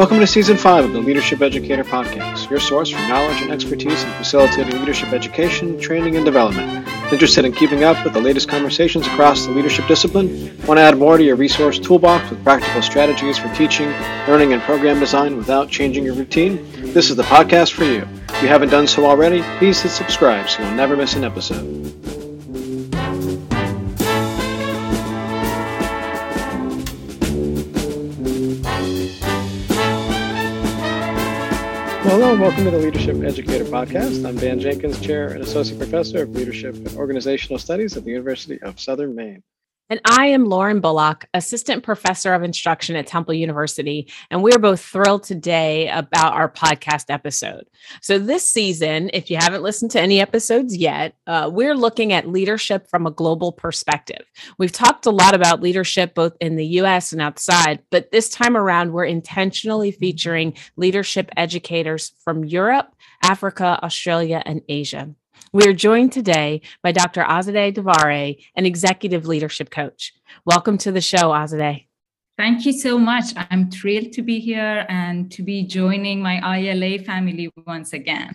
Welcome to Season 5 of the Leadership Educator Podcast, your source for knowledge and expertise in facilitating leadership education, training, and development. Interested in keeping up with the latest conversations across the leadership discipline? Want to add more to your resource toolbox with practical strategies for teaching, learning, and program design without changing your routine? This is the podcast for you. If you haven't done so already, please hit subscribe so you'll never miss an episode. Hello and welcome to the Leadership Educator Podcast. I'm Dan Jenkins, Chair and Associate Professor of Leadership and Organizational Studies at the University of Southern Maine. And I am Lauren Bullock, Assistant Professor of Instruction at Temple University. And we're both thrilled today about our podcast episode. So, this season, if you haven't listened to any episodes yet, uh, we're looking at leadership from a global perspective. We've talked a lot about leadership both in the US and outside, but this time around, we're intentionally featuring leadership educators from Europe, Africa, Australia, and Asia. We are joined today by Dr. Azadeh Davari, an executive leadership coach. Welcome to the show, Azadeh. Thank you so much. I'm thrilled to be here and to be joining my ILA family once again.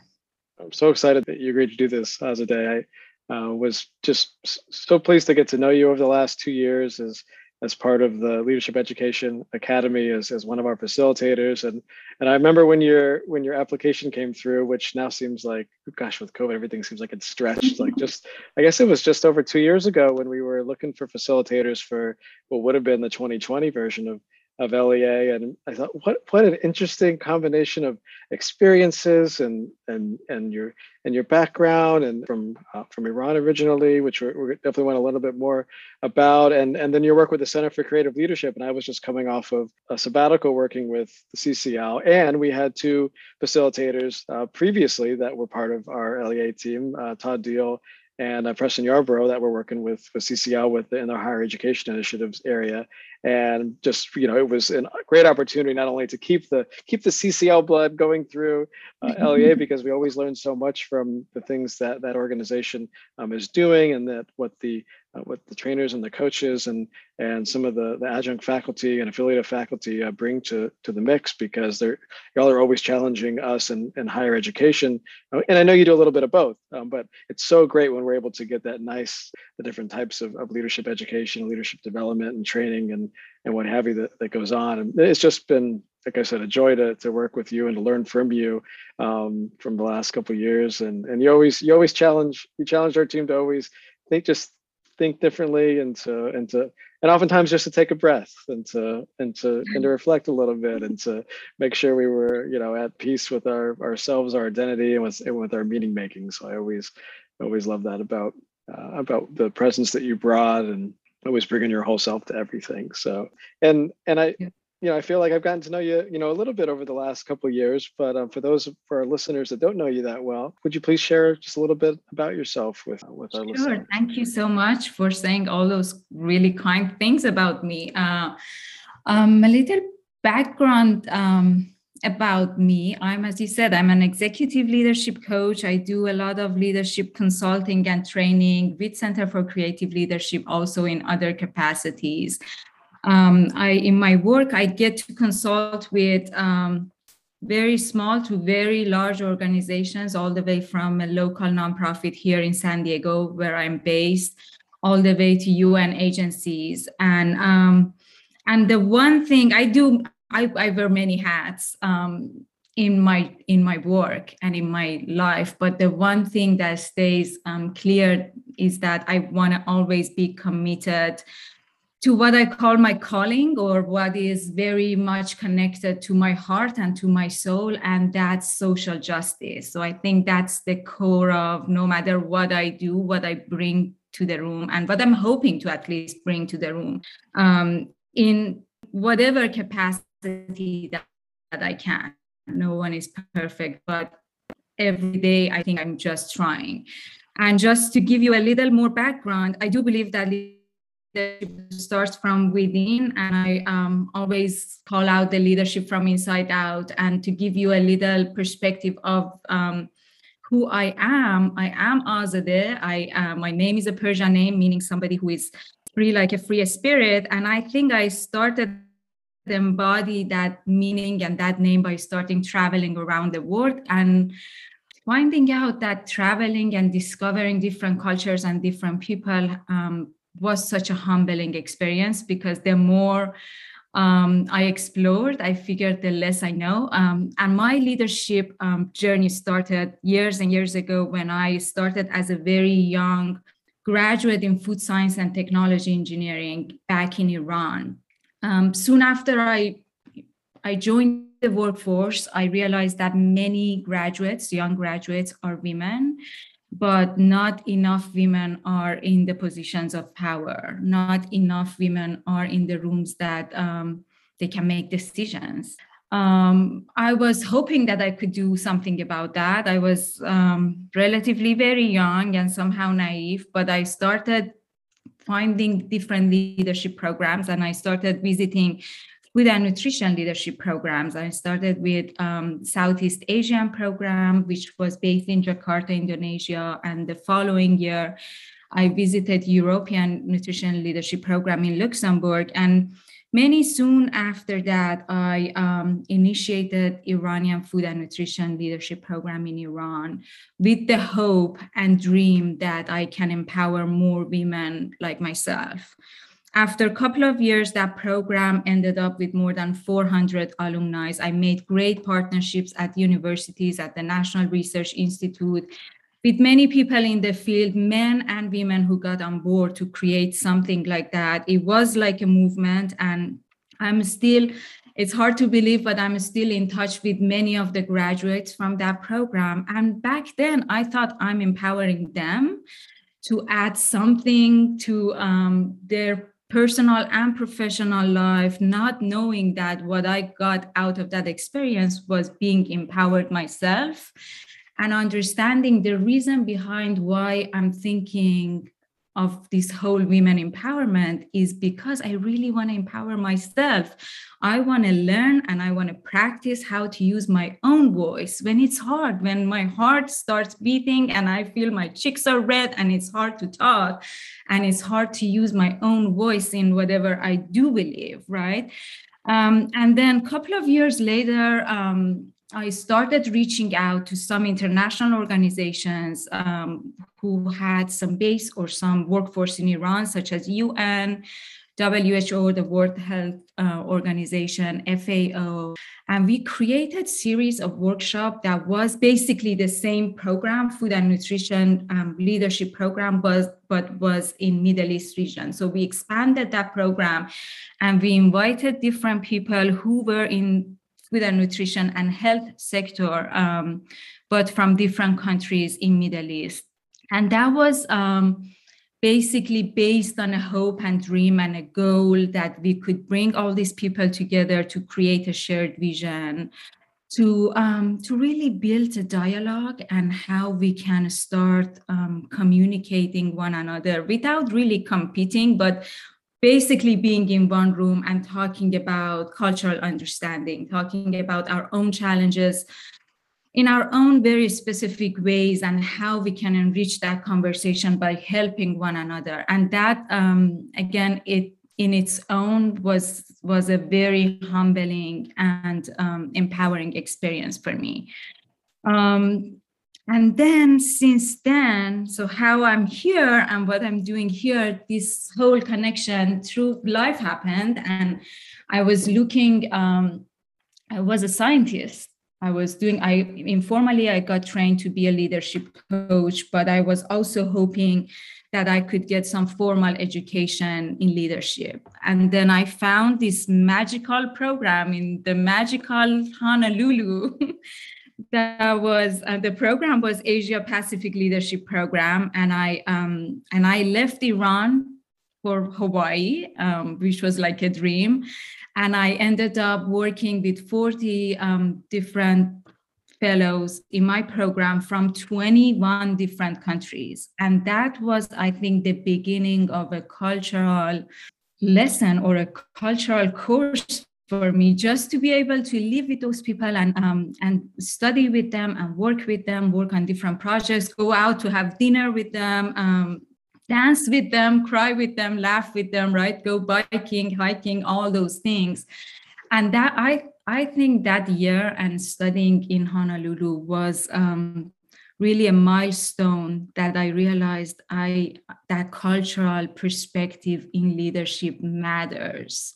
I'm so excited that you agreed to do this, Azadeh. I uh, was just so pleased to get to know you over the last two years as as part of the Leadership Education Academy as, as one of our facilitators. And and I remember when your when your application came through, which now seems like gosh, with COVID, everything seems like it's stretched. like just I guess it was just over two years ago when we were looking for facilitators for what would have been the 2020 version of of LEA, and I thought, what what an interesting combination of experiences and and and your and your background, and from uh, from Iran originally, which we definitely want a little bit more about, and and then your work with the Center for Creative Leadership. And I was just coming off of a sabbatical working with the CCL, and we had two facilitators uh, previously that were part of our LEA team, uh, Todd Deal and uh, Preston Yarborough that we're working with with CCL with in our higher education initiatives area, and just you know it was a great opportunity not only to keep the keep the CCL blood going through uh, LEA because we always learn so much from the things that that organization um, is doing and that what the uh, what the trainers and the coaches and and some of the, the adjunct faculty and affiliated faculty uh, bring to to the mix because they're y'all are always challenging us in, in higher education. Uh, and I know you do a little bit of both um, but it's so great when we're able to get that nice the different types of, of leadership education leadership development and training and and what have you that, that goes on and it's just been like I said, a joy to, to work with you and to learn from you um, from the last couple years. And and you always you always challenge you challenge our team to always think just think differently and to and to and oftentimes just to take a breath and to and to and to reflect a little bit and to make sure we were you know at peace with our ourselves our identity and with and with our meaning making so i always always love that about uh, about the presence that you brought and always bringing your whole self to everything so and and i yeah you know, I feel like I've gotten to know you, you know, a little bit over the last couple of years. But um, for those for our listeners that don't know you that well, would you please share just a little bit about yourself with with our listeners? sure. listeners? Thank you so much for saying all those really kind things about me. Uh, um, a little background um, about me. I'm, as you said, I'm an executive leadership coach. I do a lot of leadership consulting and training with Center for Creative Leadership, also in other capacities um, I in my work I get to consult with um, very small to very large organizations, all the way from a local nonprofit here in San Diego, where I'm based, all the way to UN agencies. And um, and the one thing I do, I, I wear many hats um, in my in my work and in my life. But the one thing that stays um, clear is that I want to always be committed to what I call my calling or what is very much connected to my heart and to my soul, and that's social justice. So I think that's the core of no matter what I do, what I bring to the room, and what I'm hoping to at least bring to the room um, in whatever capacity that, that I can. No one is perfect, but every day I think I'm just trying. And just to give you a little more background, I do believe that leadership starts from within and i um, always call out the leadership from inside out and to give you a little perspective of um, who i am i am azadeh i uh, my name is a persian name meaning somebody who is free like a free spirit and i think i started embody that meaning and that name by starting traveling around the world and finding out that traveling and discovering different cultures and different people um, was such a humbling experience because the more um, I explored, I figured the less I know. Um, and my leadership um, journey started years and years ago when I started as a very young graduate in food science and technology engineering back in Iran. Um, soon after I, I joined the workforce, I realized that many graduates, young graduates, are women but not enough women are in the positions of power. Not enough women are in the rooms that um, they can make decisions. Um, I was hoping that I could do something about that. I was um, relatively very young and somehow naive, but I started finding different leadership programs and I started visiting with our nutrition leadership programs. I started with um, Southeast Asian program, which was based in Jakarta, Indonesia. And the following year, I visited European nutrition leadership program in Luxembourg. And many soon after that, I um, initiated Iranian food and nutrition leadership program in Iran with the hope and dream that I can empower more women like myself. After a couple of years, that program ended up with more than 400 alumni. I made great partnerships at universities, at the National Research Institute, with many people in the field, men and women who got on board to create something like that. It was like a movement, and I'm still, it's hard to believe, but I'm still in touch with many of the graduates from that program. And back then, I thought I'm empowering them to add something to um, their personal and professional life, not knowing that what I got out of that experience was being empowered myself and understanding the reason behind why I'm thinking of this whole women empowerment is because I really want to empower myself. I want to learn and I want to practice how to use my own voice when it's hard, when my heart starts beating and I feel my cheeks are red and it's hard to talk and it's hard to use my own voice in whatever I do believe, right? Um, and then a couple of years later, um, I started reaching out to some international organizations um, who had some base or some workforce in Iran, such as UN, WHO, the World Health uh, Organization, FAO, and we created series of workshop that was basically the same program, food and nutrition um, leadership program, but but was in Middle East region. So we expanded that program, and we invited different people who were in food and nutrition and health sector, um, but from different countries in Middle East. And that was um, basically based on a hope and dream and a goal that we could bring all these people together to create a shared vision to um, to really build a dialogue and how we can start um, communicating one another without really competing but basically being in one room and talking about cultural understanding, talking about our own challenges in our own very specific ways and how we can enrich that conversation by helping one another. And that, um, again, it in its own was was a very humbling and um, empowering experience for me. Um, and then since then so how i'm here and what i'm doing here this whole connection through life happened. And i was looking um, i was a scientist. I was doing i informally i got trained to be a leadership coach but i was also hoping that i could get some formal education in leadership. And then i found this magical program in the magical honolulu that was uh, the program was Asia Pacific Leadership Program, and I um, and I left Iran for Hawaii, um, which was like a dream, and I ended up working with 40 um, different fellows in my program from 21 different countries, and that was, I think, the beginning of a cultural lesson or a cultural course for me just to be able to live with those people and um, and study with them and work with them work on different projects go out to have dinner with them um, dance with them cry with them laugh with them right? Go biking hiking all those things. And that i i think that year and studying in honolulu was um, really a milestone that i realized i that cultural perspective in leadership matters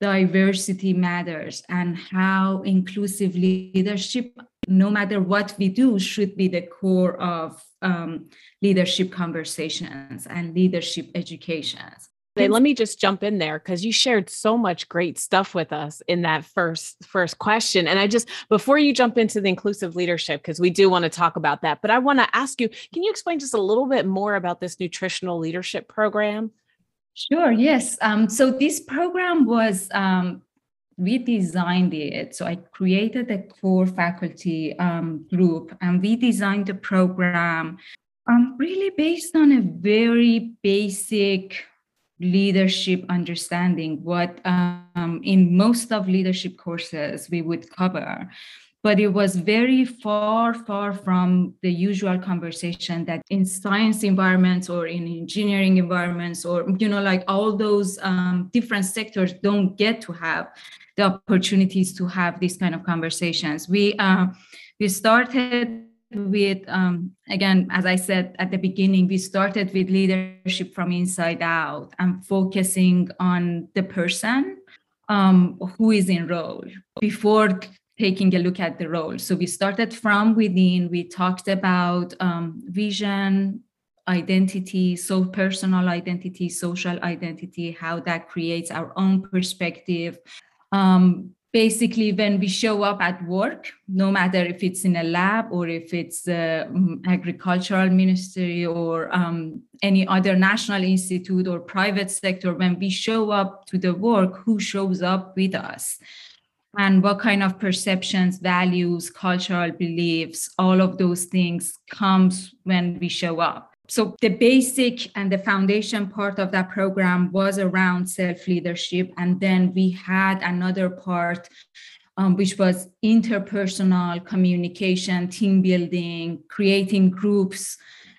diversity matters and how inclusive leadership no matter what we do should be the core of um, leadership conversations and leadership educations. Let me just jump in there because you shared so much great stuff with us in that first first question. And i just before you jump into the inclusive leadership because we do want to talk about that but i want to ask you can you explain just a little bit more about this nutritional leadership program sure yes um, so this program was um, we designed it so i created a core faculty um, group and we designed the program um, really based on a very basic leadership understanding, what um, in most of leadership courses we would cover. But it was very far, far from the usual conversation that in science environments or in engineering environments, or, you know, like all those um, different sectors don't get to have the opportunities to have these kind of conversations. We, uh, we started with um, again as i said at the beginning we started with leadership from inside out and focusing on the person um, who is in role before taking a look at the role. So we started from within we talked about um, vision identity so personal identity social identity how that creates our own perspective. Um, basically when we show up at work no matter if it's in a lab or if it's the uh, agricultural ministry or um, any other national institute or private sector when we show up to the work who shows up with us and what kind of perceptions values cultural beliefs all of those things comes when we show up. So the basic and the foundation part of that program was around self leadership and then we had another part um, which was interpersonal communication team building creating groups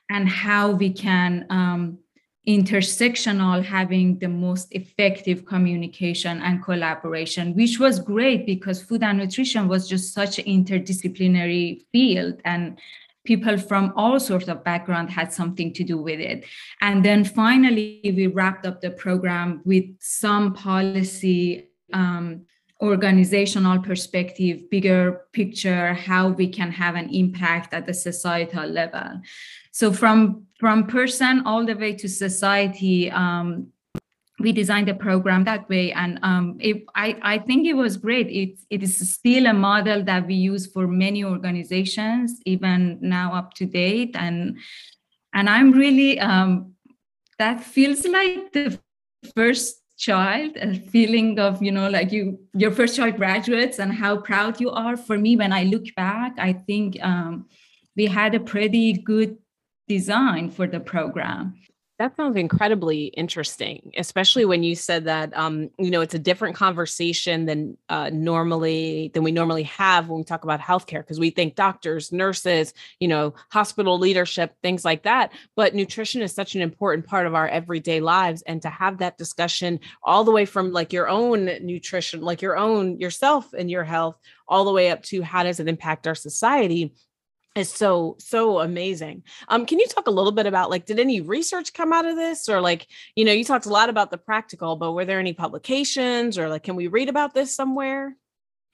and how we can um, intersectional having the most effective communication and collaboration which was great because food and nutrition was just such an interdisciplinary field and people from all sorts of background had something to do with it. And then finally we wrapped up the program with some policy um, organizational perspective bigger picture how we can have an impact at the societal level so from from person all the way to society um, we designed the program that way. And um, it, I, I think it was great. It, it is still a model that we use for many organizations even now up to date. And and i'm really um, that feels like the first child a feeling of you know like you your first child graduates and how proud you are. For me when i look back i think um, we had a pretty good design for the program that sounds incredibly interesting, especially when you said that um, you know it's a different conversation than uh, normally than we normally have when we talk about healthcare because we think doctors, nurses, you know, hospital leadership, things like that. But nutrition is such an important part of our everyday lives, and to have that discussion all the way from like your own nutrition, like your own yourself and your health, all the way up to how does it impact our society is so so amazing um can you talk a little bit about like did any research come out of this or like you know you talked a lot about the practical but were there any publications or like can we read about this somewhere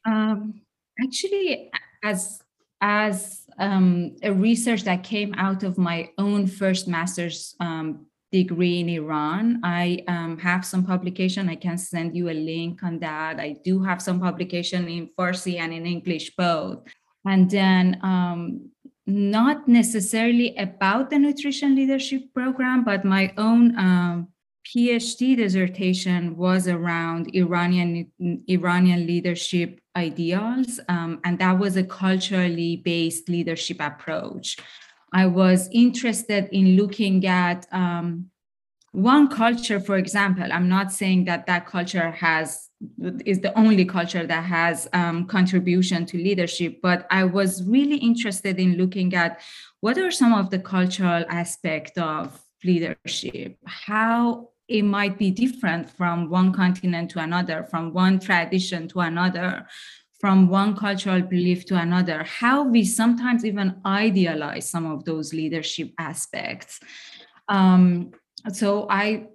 um actually as as um, a research that came out of my own first master's um, degree in Iran. I um, have some publication. I can send you a link on that. I do have some publication in Farsi and in English both and then um, not necessarily about the nutrition leadership program, but my own um, PhD dissertation was around Iranian Iranian leadership ideals, um, and that was a culturally based leadership approach. I was interested in looking at um, one culture, for example. I'm not saying that that culture has is the only culture that has um, contribution to leadership but i was really interested in looking at what are some of the cultural aspect of leadership how it might be different from one continent to another, from one tradition to another, from one cultural belief to another, how we sometimes even idealize some of those leadership aspects. Um, so I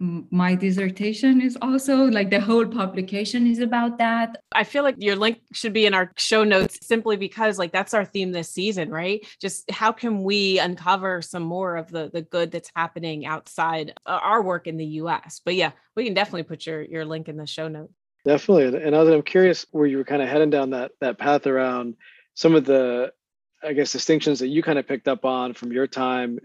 my dissertation is also like the whole publication is about that. I feel like your link should be in our show notes simply because like that's our theme this season, right? Just how can we uncover some more of the the good that's happening outside uh, our work in the US. But yeah, we can definitely put your your link in the show notes. Definitely. And I'm curious where you were kind of heading down that that path around some of the I guess distinctions that you kind of picked up on from your time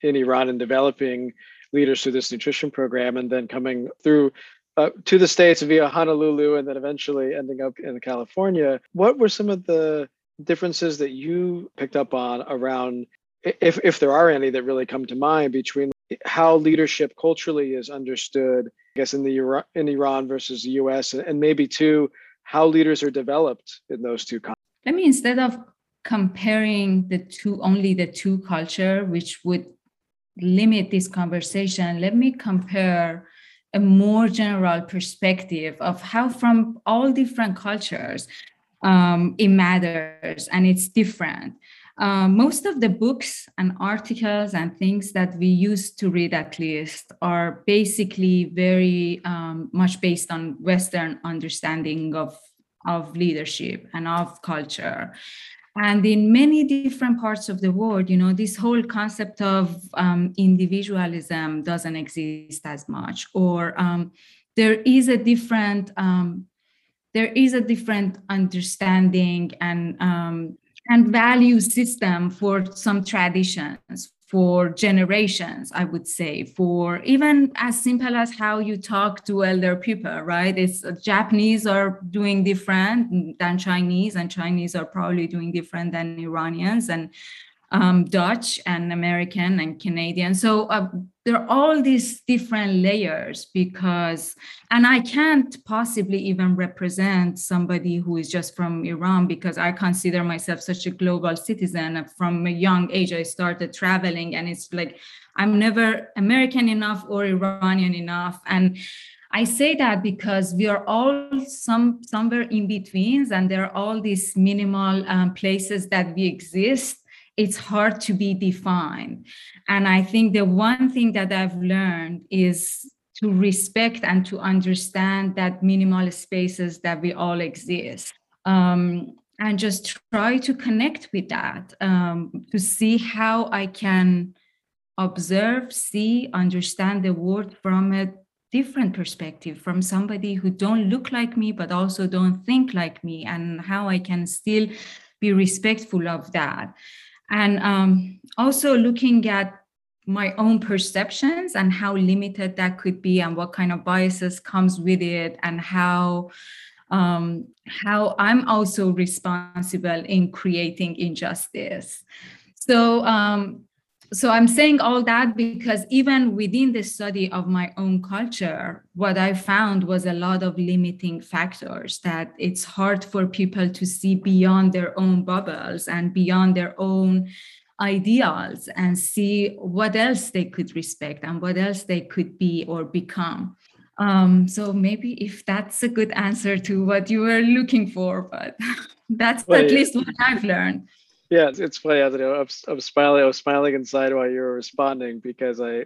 in Iran and developing leaders through this nutrition program and then coming through uh, to the states via Honolulu and then eventually ending up in California. What were some of the differences that you picked up on around if if there are any that really come to mind between how leadership culturally is understood I guess in the in Iran versus the US and maybe too how leaders are developed in those two countries. Let me instead of comparing the two only the two culture which would limit this conversation, let me compare a more general perspective of how, from all different cultures, um, it matters and it's different. Uh, most of the books and articles and things that we used to read, at least, are basically very um, much based on Western understanding of of leadership and of culture and in many different parts of the world you know this whole concept of um, individualism doesn't exist as much or um, there is a different um, there is a different understanding and um, and value system for some traditions for generations i would say for even as simple as how you talk to elder people right? It's uh, japanese are doing different than chinese and chinese are probably doing different than iranians and um, Dutch and American and Canadian. So uh, there are all these different layers because, and I can't possibly even represent somebody who is just from Iran because I consider myself such a global citizen. From a young age, I started traveling, and it's like I'm never American enough or Iranian enough. And I say that because we are all some somewhere in betweens, and there are all these minimal um, places that we exist it's hard to be defined. And I think the one thing that I've learned is to respect and to understand that minimal spaces that we all exist. Um, and just try to connect with that um, to see how I can observe, see, understand the world from a different perspective, from somebody who don't look like me, but also don't think like me, and how I can still be respectful of that and um, also looking at my own perceptions and how limited that could be and what kind of biases comes with it and how um, how i'm also responsible in creating injustice. So um, so i'm saying all that because even within the study of my own culture what i found was a lot of limiting factors that it's hard for people to see beyond their own bubbles and beyond their own ideals and see what else they could respect and what else they could be or become. Um, so maybe if that's a good answer to what you were looking for but that's well, at least what i've learned yeah, it's, funny. I was, I'm, smiling. I was smiling inside while you were responding because I,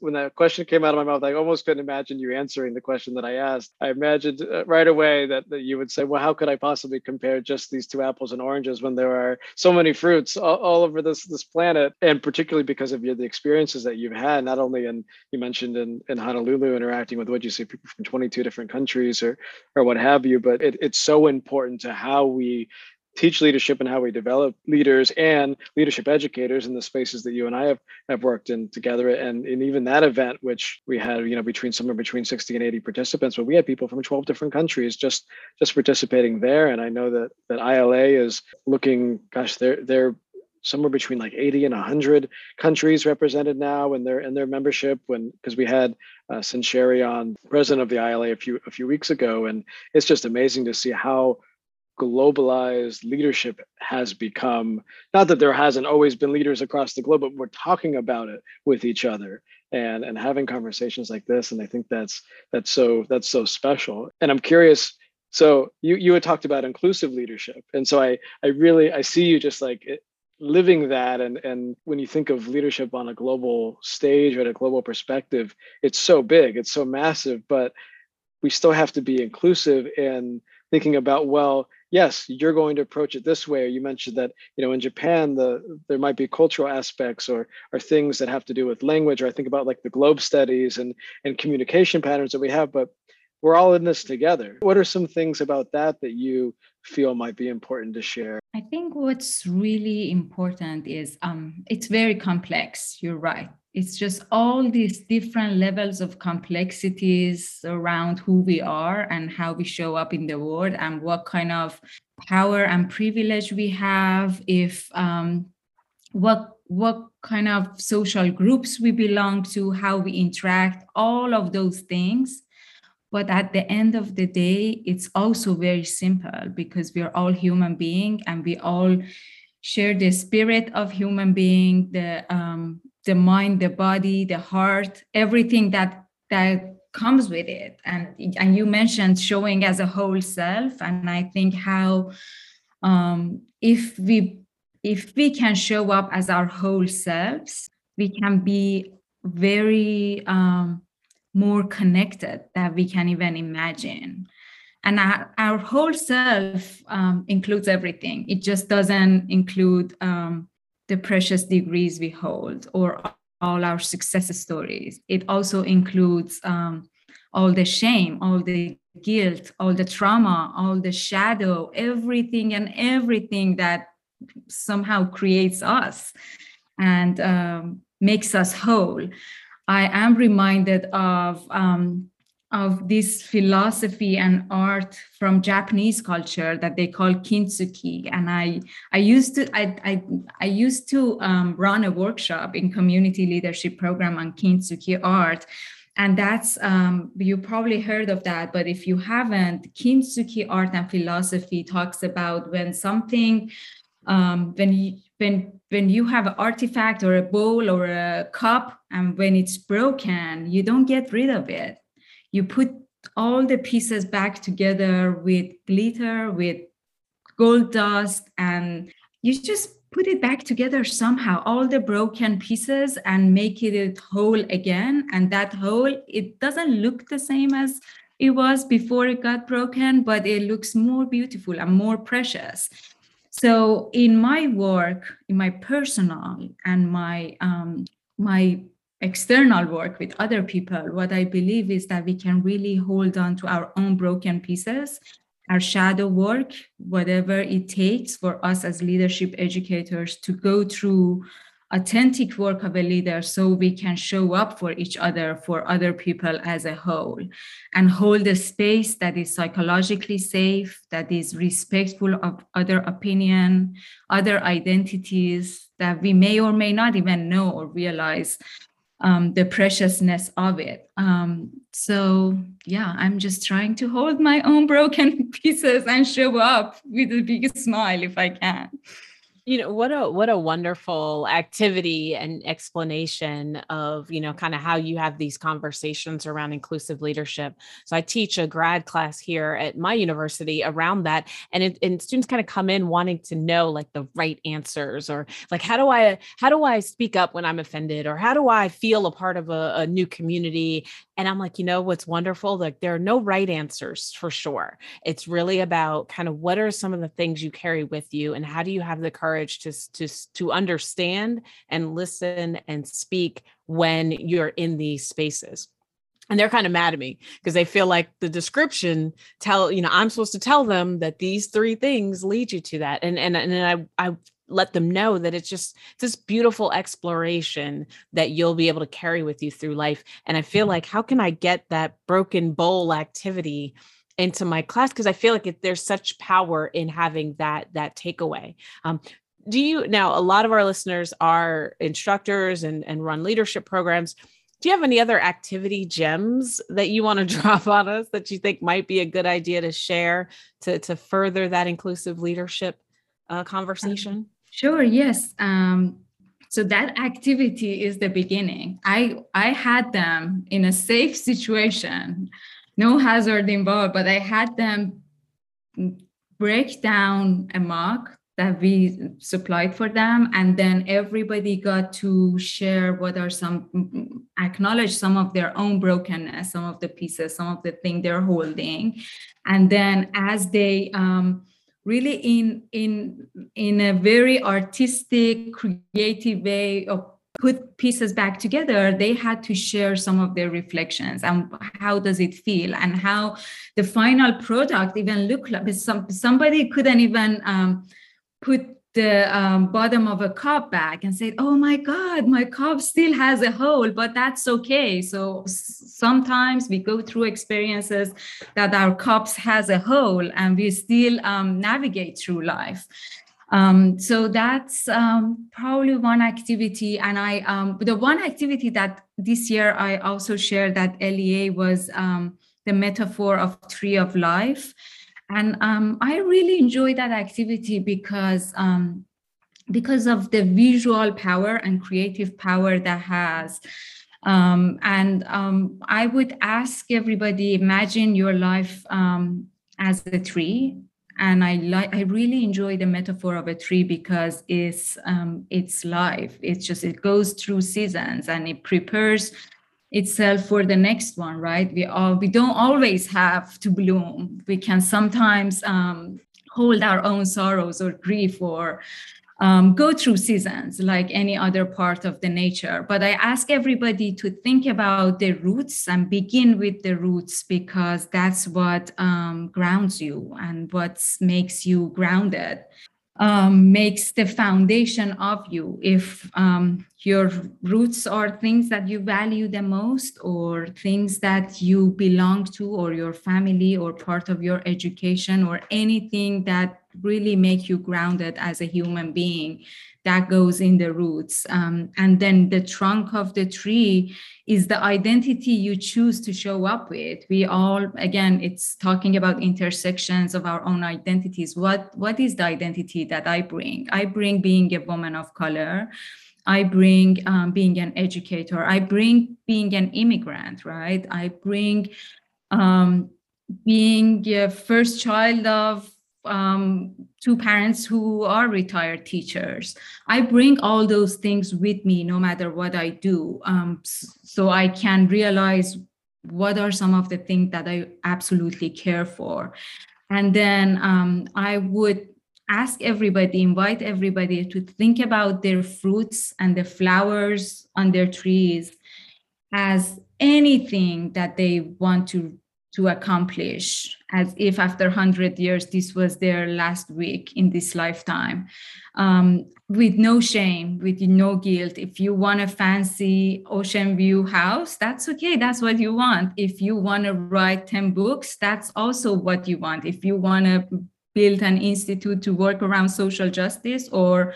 when that question came out of my mouth, I almost couldn't imagine you answering the question that I asked. I imagined uh, right away that, that you would say, "Well, how could I possibly compare just these two apples and oranges when there are so many fruits all, all over this this planet?" And particularly because of your, the experiences that you've had, not only in you mentioned in, in Honolulu interacting with what you say people from 22 different countries or or what have you, but it, it's so important to how we teach leadership and how we develop leaders and leadership educators in the spaces that you and I have, have worked in together. And in even that event, which we had, you know, between somewhere between 60 and 80 participants, but we had people from 12 different countries just just participating there. And I know that that ILA is looking, gosh, they're they're somewhere between like 80 and 100 countries represented now in their in their membership when because we had uh, Cynthia Cherrey on president of the ILA a few a few weeks ago and it's just amazing to see how globalized leadership has become not that there hasn't always been leaders across the globe but we're talking about it with each other and and having conversations like this. And i think that's that's so that's so special. And i'm curious so you you had talked about inclusive leadership. And so i i really i see you just like eh, living that. And and when you think of leadership on a global stage or at a global perspective it's so big it's so massive but we still have to be inclusive. And thinking about well yes you're going to approach it this way or you mentioned that you know in japan the there might be cultural aspects or or things that have to do with language or i think about like the globe studies and and communication patterns that we have but we're all in this together. What are some things about that that you feel might be important to share? I think what's really important is um it's very complex you're right it's just all these different levels of complexities around who we are and how we show up in the world and what kind of power and privilege we have if um, what what kind of social groups we belong to how we interact all of those things. But at the end of the day it's also very simple because we're all human being and we all share the spirit of human being the um, the mind the body the heart everything that that comes with it. And and you mentioned showing as a whole self. And i think how um, if we if we can show up as our whole selves we can be very um, more connected that we can even imagine. And our, our whole self um, includes everything. It just doesn't include um, the precious degrees we hold or all our success stories. It also includes um, all the shame, all the guilt, all the trauma, all the shadow, everything and everything that somehow creates us and um, makes us whole. I am reminded of um, of this philosophy and art from Japanese culture that they call kintsugi. And I, I used to, I, I, I used to um, run a workshop in community leadership program on kintsugi art. And that's, um, you probably heard of that, but if you haven't, kintsugi art and philosophy talks about when something, um, when when when you have an artifact or a bowl or a cup and when it's broken you don't get rid of it you put all the pieces back together with glitter, with gold dust, and you just put it back together somehow, all the broken pieces, and make it whole again. And that whole, it doesn't look the same as it was before it got broken, but it looks more beautiful and more precious. So in my work, in my personal and my um, my external work with other people, what I believe is that we can really hold on to our own broken pieces, our shadow work, whatever it takes for us as leadership educators to go through authentic work of a leader so we can show up for each other for other people as a whole and hold a space that is psychologically safe that is respectful of other opinion other identities that we may or may not even know or realize um, the preciousness of it. Um, so, yeah, I'm just trying to hold my own broken pieces and show up with a big smile if I can you know what a what a wonderful activity and explanation of you know kind of how you have these conversations around inclusive leadership. So i teach a grad class here at my university around that and, it, and students kind of come in wanting to know like the right answers or like how do i how do i speak up when i'm offended? Or how do i feel a part of a, a new community and i'm like you know what's wonderful? Like there are no right answers for sure. It's really about kind of what are some of the things you carry with you and how do you have the courage to to to understand and listen and speak when you're in these spaces. And they're kind of mad at me because they feel like the description tell you know i'm supposed to tell them that these three things lead you to that. And and and i i let them know that it's just this beautiful exploration that you'll be able to carry with you through life and i feel like how can i get that broken bowl activity into my class? Because i feel like it, there's such power in having that that takeaway. Um, do you now a lot of our listeners are instructors and, and run leadership programs. Do you have any other activity gems that you want to drop on us that you think might be a good idea to share to, to further that inclusive leadership uh, conversation sure yes um, so that activity is the beginning. I i had them in a safe situation no hazard involved but i had them break down a mug that we supplied for them and then everybody got to share what are some acknowledge some of their own brokenness some of the pieces some of the thing they're holding. And then as they um, really in in in a very artistic creative way of put pieces back together they had to share some of their reflections and how does it feel and how the final product even look like. Some, somebody couldn't even um, put the um, bottom of a cup back and say, oh my God, my cup still has a hole, but that's okay. So sometimes we go through experiences that our cups has a hole and we still um, navigate through life. Um, so that's um, probably one activity. And I, um, the one activity that this year I also shared that LEA was um, the metaphor of tree of life. And um, I really enjoy that activity because um, because of the visual power and creative power that has. Um, and um, I would ask everybody: imagine your life um, as a tree. And I like I really enjoy the metaphor of a tree because it's um, it's life. It's just it goes through seasons and it prepares itself for the next one right? We all we don't always have to bloom. We can sometimes um, hold our own sorrows or grief or um, go through seasons like any other part of the nature. But i ask everybody to think about the roots and begin with the roots because that's what um, grounds you and what makes you grounded um, makes the foundation of you. If um, your roots are things that you value the most, or things that you belong to, or your family, or part of your education, or anything that really make you grounded as a human being, that goes in the roots. Um, and then the trunk of the tree is the identity you choose to show up with. We all, again, it's talking about intersections of our own identities. What, what is the identity that I bring? I bring being a woman of color. I bring um, being an educator. I bring being an immigrant, right? I bring um, being a first child of um, two parents who are retired teachers. I bring all those things with me no matter what I do. Um, so I can realize what are some of the things that I absolutely care for. And then um, I would ask everybody, invite everybody to think about their fruits and the flowers on their trees as anything that they want to to accomplish as if after 100 years this was their last week in this lifetime. Um, with no shame with no guilt. If you want a fancy ocean view house that's okay that's what you want. If you want to write 10 books that's also what you want. If you want to build an institute to work around social justice or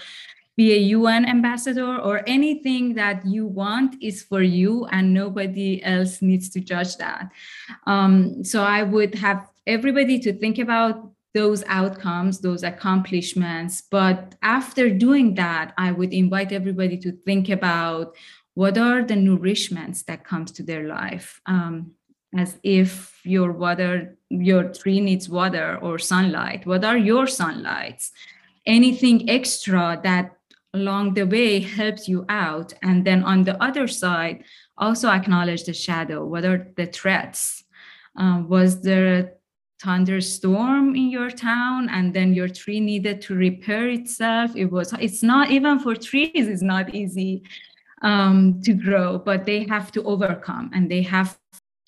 be a UN ambassador or anything that you want is for you and nobody else needs to judge that. Um, so I would have everybody to think about those outcomes, those accomplishments. But after doing that, I would invite everybody to think about what are the nourishments that comes to their life. Um, as if your water, your tree needs water or sunlight. What are your sunlights? Anything extra that along the way helps you out. And then on the other side, also acknowledge the shadow. What are the threats? Um, was there a thunderstorm in your town and then your tree needed to repair itself? It was, it's not even for trees, it's not easy um, to grow, but they have to overcome and they have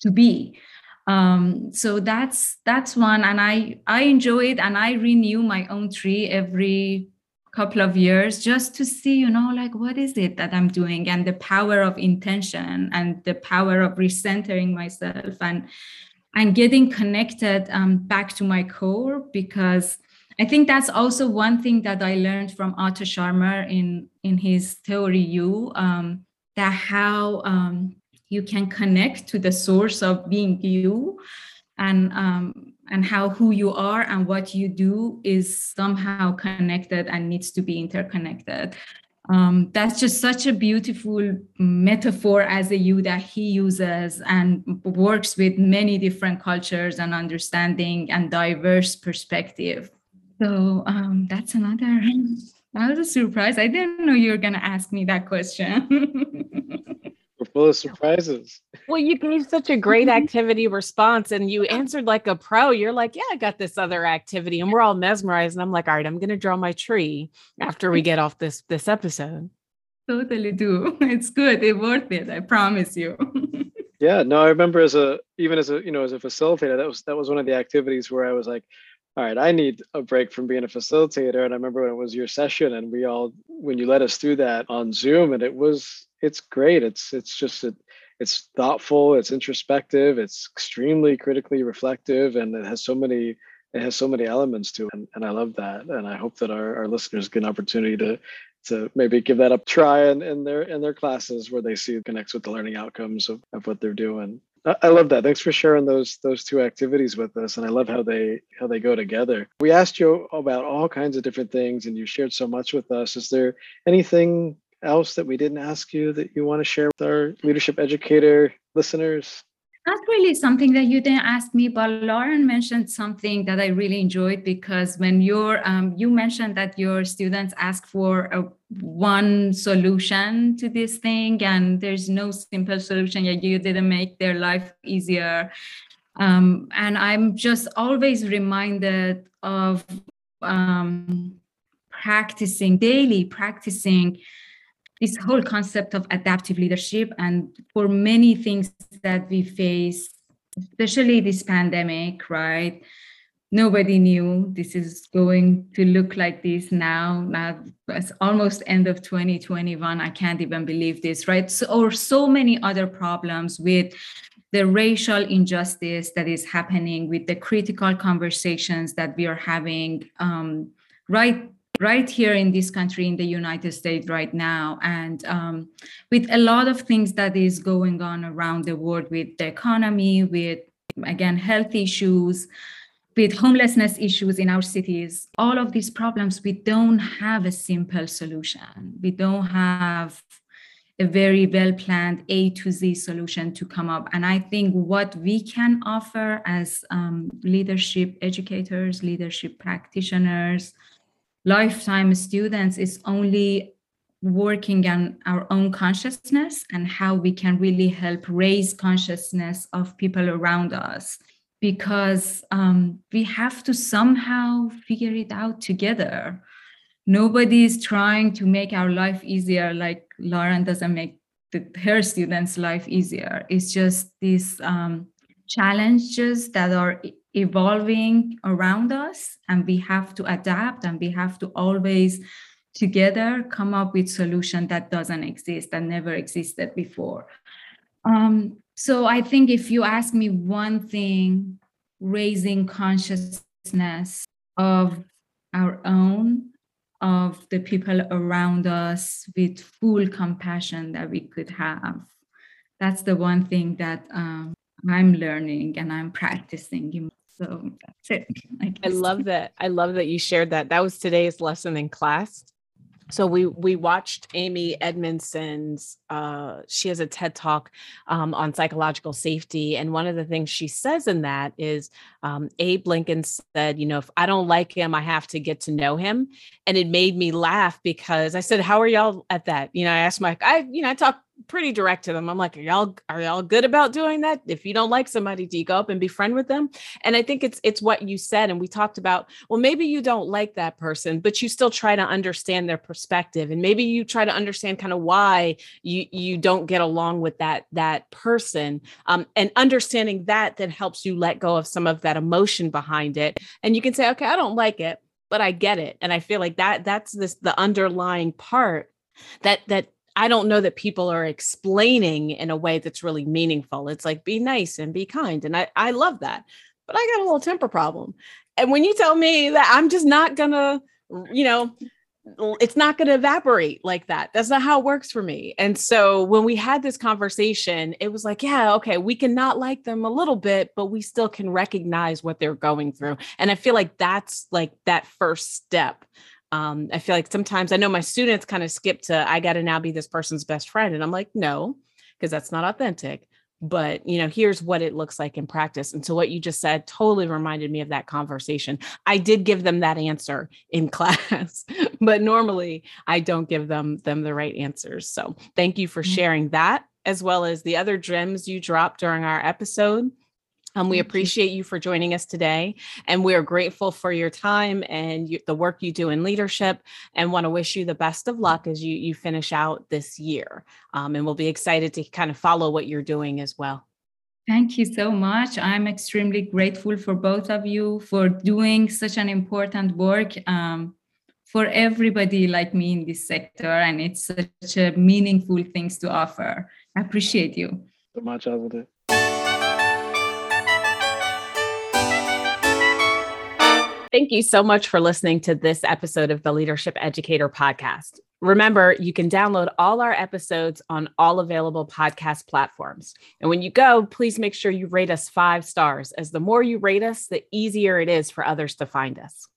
to be. Um, so that's that's one and i i enjoy it and i renew my own tree every couple of years just to see you know like what is it that i'm doing and the power of intention and the power of recentering myself and and getting connected um, back to my core because i think that's also one thing that i learned from Otto Scharmer in in his theory U um, that how um, you can connect to the source of being you and um, and how who you are and what you do is somehow connected and needs to be interconnected. Um, that's just such a beautiful metaphor as a you that he uses and works with many different cultures and understanding and diverse perspective. So um, that's another that was a surprise. I didn't know you were going to ask me that question We're full of surprises. Well, you gave such a great activity response and you answered like a pro. You're like, yeah, I got this other activity. And we're all mesmerized. And I'm like, all right, I'm gonna draw my tree after we get off this this episode. Totally do. It's good. It's worth it. I promise you. yeah, no, I remember as a even as a you know as a facilitator, that was that was one of the activities where I was like, all right, I need a break from being a facilitator. And I remember when it was your session and we all, when you led us through that on Zoom, and it was, it's great. It's, it's just, it, it's thoughtful, it's introspective, it's extremely critically reflective, and it has so many, it has so many elements to it. And, and I love that. And I hope that our, our listeners get an opportunity to, to maybe give that a try in, in their in their classes where they see it connects with the learning outcomes of, of what they're doing. I love that. Thanks for sharing those those two activities with us, and I love how they how they go together. We asked you about all kinds of different things, and you shared so much with us. Is there anything else that we didn't ask you that you want to share with our leadership educator listeners? Not really something that you didn't ask me, but Lauren mentioned something that I really enjoyed because when you're um, you mentioned that your students ask for a one solution to this thing, and there's no simple solution. Yet you didn't make their life easier, um, and I'm just always reminded of um, practicing daily, practicing this whole concept of adaptive leadership and for many things that we face especially this pandemic right? Nobody knew this is going to look like this now now it's almost end of 2021 i can't even believe this right? So, or so many other problems with the racial injustice that is happening with the critical conversations that we are having um, right right here in this country in the united states right now and um, with a lot of things that is going on around the world with the economy with again health issues with homelessness issues in our cities all of these problems we don't have a simple solution we don't have a very well planned A to Z solution to come up. And I think what we can offer as um, leadership educators, leadership practitioners, lifetime students is only working on our own consciousness and how we can really help raise consciousness of people around us. Because um, we have to somehow figure it out together. Nobody is trying to make our life easier like lauren doesn't make the, her students life easier. It's just these um, challenges that are evolving around us and we have to adapt and we have to always together come up with solution that doesn't exist that never existed before. Um, so i think if you ask me one thing raising consciousness of our own of the people around us with full compassion that we could have that's the one thing that um, i'm learning and i'm practicing so that's it. I, I love that. I love that you shared that. That was today's lesson in class. So we we watched Amy Edmondson's. Uh, she has a TED talk um, on psychological safety, and one of the things she says in that is um, Abe Lincoln said, "You know, if I don't like him, I have to get to know him," and it made me laugh because I said, "How are y'all at that?" You know, I asked Mike. I you know I talk pretty direct to them. I'm like, are y'all are y'all good about doing that? If you don't like somebody, do you go up and be friend with them? And I think it's it's what you said, and we talked about. Well, maybe you don't like that person, but you still try to understand their perspective, and maybe you try to understand kind of why you you don't get along with that that person. Um, and understanding that then helps you let go of some of that emotion behind it, and you can say, okay, I don't like it, but I get it, and I feel like that that's this the underlying part that that I don't know that people are explaining in a way that's really meaningful. It's like be nice and be kind. And I, I love that. But I got a little temper problem. And when you tell me that I'm just not gonna, you know, it's not going to evaporate like that. That's not how it works for me. And so when we had this conversation, it was like, yeah, okay, we can not like them a little bit, but we still can recognize what they're going through. And I feel like that's like that first step Um, I feel like sometimes I know my students kind of skip to, I got to now be this person's best friend. And I'm like, no, because that's not authentic. But, you know, here's what it looks like in practice. And so what you just said totally reminded me of that conversation. I did give them that answer in class, but normally I don't give them them the right answers. So thank you for mm-hmm. sharing that as well as the other gems you dropped during our episode. Um, we appreciate you for joining us today, and we are grateful for your time and you, the work you do in leadership, and want to wish you the best of luck as you you finish out this year. Um, and we'll be excited to kind of follow what you're doing as well. Thank you so much. I'm extremely grateful for both of you for doing such an important work um, for everybody like me in this sector, and it's such a meaningful things to offer. I appreciate you so much, Azadeh. Thank you so much for listening to this episode of the Leadership Educator Podcast. Remember, you can download all our episodes on all available podcast platforms. And when you go, please make sure you rate us five stars, as the more you rate us, the easier it is for others to find us.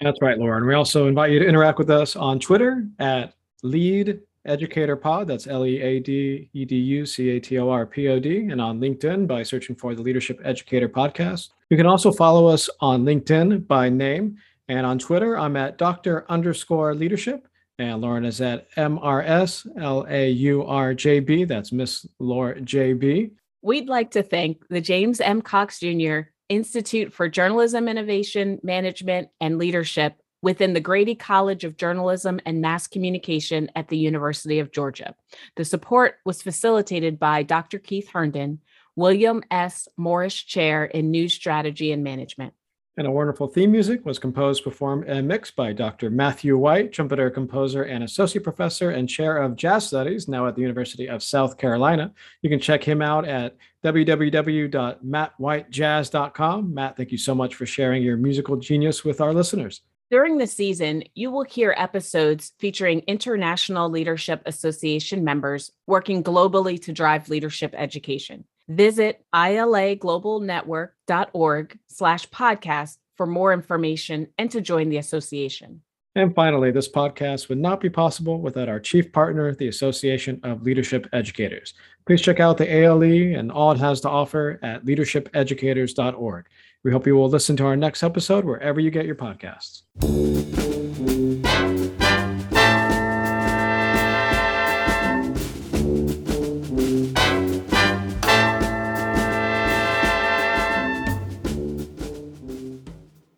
That's right, Lauren. We also invite you to interact with us on Twitter at Lead Educator Pod. That's L E A D E D U C A T O R P O D, and on LinkedIn by searching for the Leadership Educator Podcast. You can also follow us on LinkedIn by name, and on Twitter, I'm at Doctor underscore Leadership, and Lauren is at M R S L A U R J B. That's Miss Laura J B. We'd like to thank the James M. Cox Jr. Institute for Journalism Innovation, Management, and Leadership within the Grady College of Journalism and Mass Communication at the University of Georgia. The support was facilitated by Dr. Keith Herndon, William S. Morris Chair in News Strategy and Management. And a wonderful theme music was composed, performed, and mixed by Dr. Matthew White, trumpeter, composer, and associate professor and chair of jazz studies, now at the University of South Carolina. You can check him out at www.mattwhitejazz.com. Matt, thank you so much for sharing your musical genius with our listeners. During the season, you will hear episodes featuring International Leadership Association members working globally to drive leadership education. Visit ilaglobalnetwork.org slash podcast for more information and to join the association. And finally, this podcast would not be possible without our chief partner, the Association of Leadership Educators. Please check out the ALE and all it has to offer at leadershipeducators.org. We hope you will listen to our next episode wherever you get your podcasts.